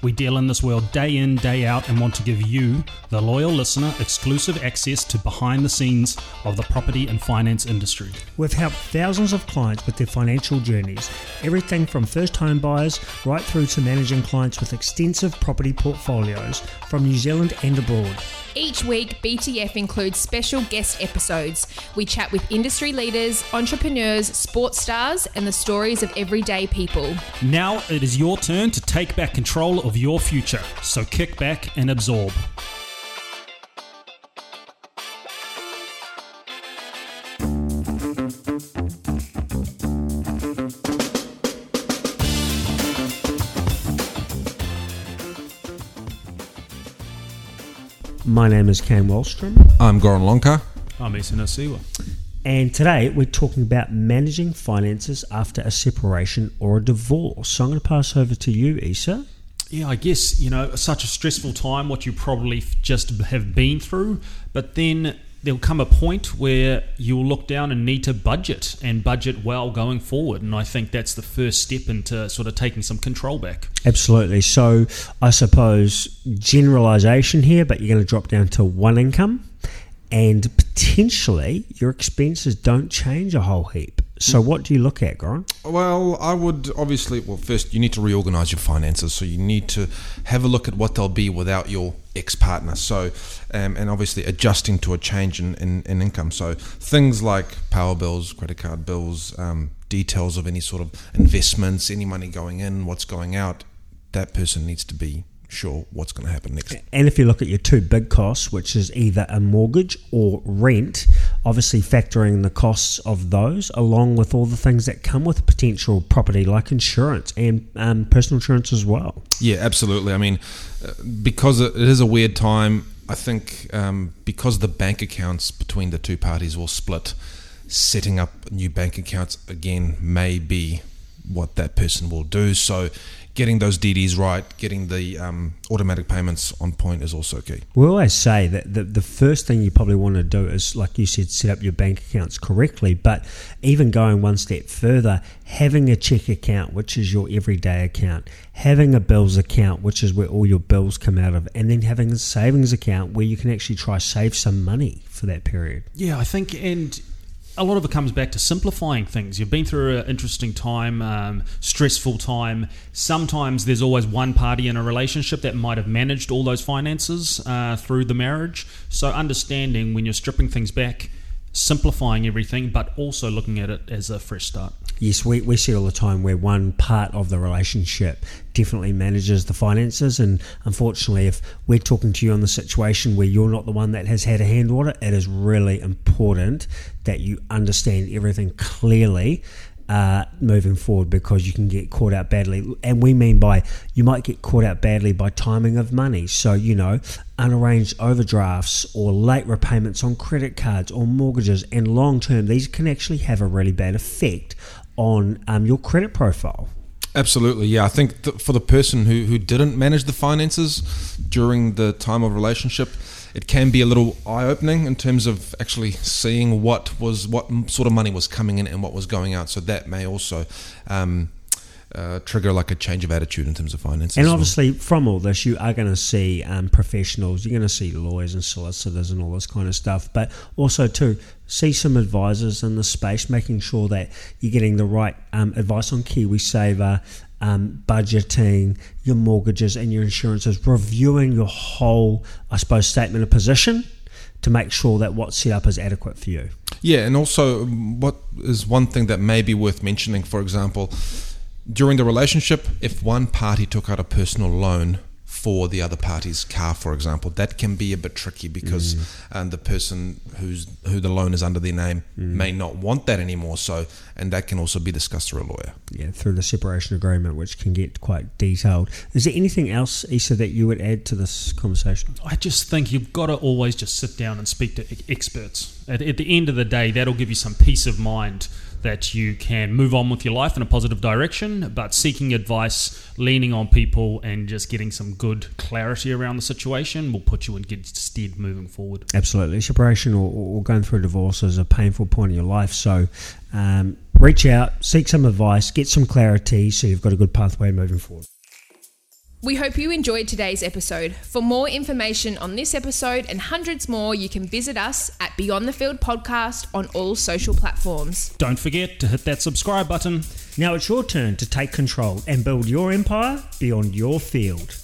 We deal in this world day in, day out, and want to give you, the loyal listener, exclusive access to behind the scenes of the property and finance industry. We've helped thousands of clients with their financial journeys, everything from first home buyers right through to managing clients with extensive property portfolios from New Zealand and abroad. Each week, BTF includes special guest episodes. We chat with industry leaders, entrepreneurs, sports stars, and the stories of everyday people. Now it is your turn to take back control of your future, so kick back and absorb. My name is Cam Wallstrom, I'm Goran Lonka. I'm Isina Siwa. and today we're talking about managing finances after a separation or a divorce. So I'm going to pass over to you, Isa. Yeah, I guess, you know, such a stressful time, what you probably just have been through, but then there'll come a point where you'll look down and need to budget and budget well going forward. And I think that's the first step into sort of taking some control back. Absolutely. So I suppose generalization here, but you're going to drop down to one income and potentially your expenses don't change a whole heap. So what do you look at, Goran? Well, I would obviously, well, first you need to reorganize your finances. So you need to have a look at what they'll be without your ex partner. So, um, and obviously adjusting to a change in, in, in income. So things like power bills, credit card bills, um, details of any sort of investments, any money going in, what's going out, that person needs to be sure what's going to happen next. And if you look at your two big costs, which is either a mortgage or rent, obviously factoring the costs of those along with all the things that come with potential property like insurance and um, personal insurance as well. Yeah, absolutely. I mean, uh, because it it is a weird time, I think um, because the bank accounts between the two parties will split, setting up new bank accounts again may be what that person will do. So, getting those DDs right, getting the um, automatic payments on point is also key. We always say that the, the first thing you probably want to do is, like you said, set up your bank accounts correctly. But even going one step further, having a check account, which is your everyday account, having a bills account, which is where all your bills come out of, and then having a savings account where you can actually try save some money for that period. Yeah, I think, and a lot of it comes back to simplifying things. You've been through an interesting time, um, stressful time. Sometimes there's always one party in a relationship that might have managed all those finances uh, through the marriage. So, understanding when you're stripping things back, simplifying everything, but also looking at it as a fresh start. Yes, we, we see all the time where one part of the relationship definitely manages the finances. And unfortunately, if we're talking to you on the situation where you're not the one that has had a hand on it, it is really important that you understand everything clearly. Uh, moving forward because you can get caught out badly. And we mean by you might get caught out badly by timing of money. So, you know, unarranged overdrafts or late repayments on credit cards or mortgages. And long term, these can actually have a really bad effect on um, your credit profile. Absolutely, yeah. I think th- for the person who, who didn't manage the finances during the time of relationship, it can be a little eye opening in terms of actually seeing what was what sort of money was coming in and what was going out. So that may also um, uh, trigger like a change of attitude in terms of finances. And as well. obviously, from all this, you are going to see um, professionals. You're going to see lawyers and solicitors and all this kind of stuff. But also, too, see some advisors in the space, making sure that you're getting the right um, advice on KiwiSaver, um, budgeting, your mortgages, and your insurances. Reviewing your whole, I suppose, statement of position to make sure that what's set up is adequate for you. Yeah, and also um, what is one thing that may be worth mentioning, for example, during the relationship, if one party took out a personal loan for the other party's car, for example, that can be a bit tricky because um, the person who's who the loan is under their name may not want that anymore. So, and that can also be discussed through a lawyer. Yeah, through the separation agreement, which can get quite detailed. Is there anything else, Issa, that you would add to this conversation? I just think you've got to always just sit down and speak to e- experts. At, at the end of the day, that'll give you some peace of mind that you can move on with your life in a positive direction, but seeking advice, leaning on people, and just getting some good clarity around the situation will put you in good stead moving forward. Absolutely. Separation or, or going through a divorce is a painful point in your life. So um, reach out, seek some advice, get some clarity so you've got a good pathway moving forward. We hope you enjoyed today's episode. For more information on this episode and hundreds more, you can visit us at Beyond the Field Podcast on all social platforms. Don't forget to hit that subscribe button. Now it's your turn to take control and build your empire beyond your field.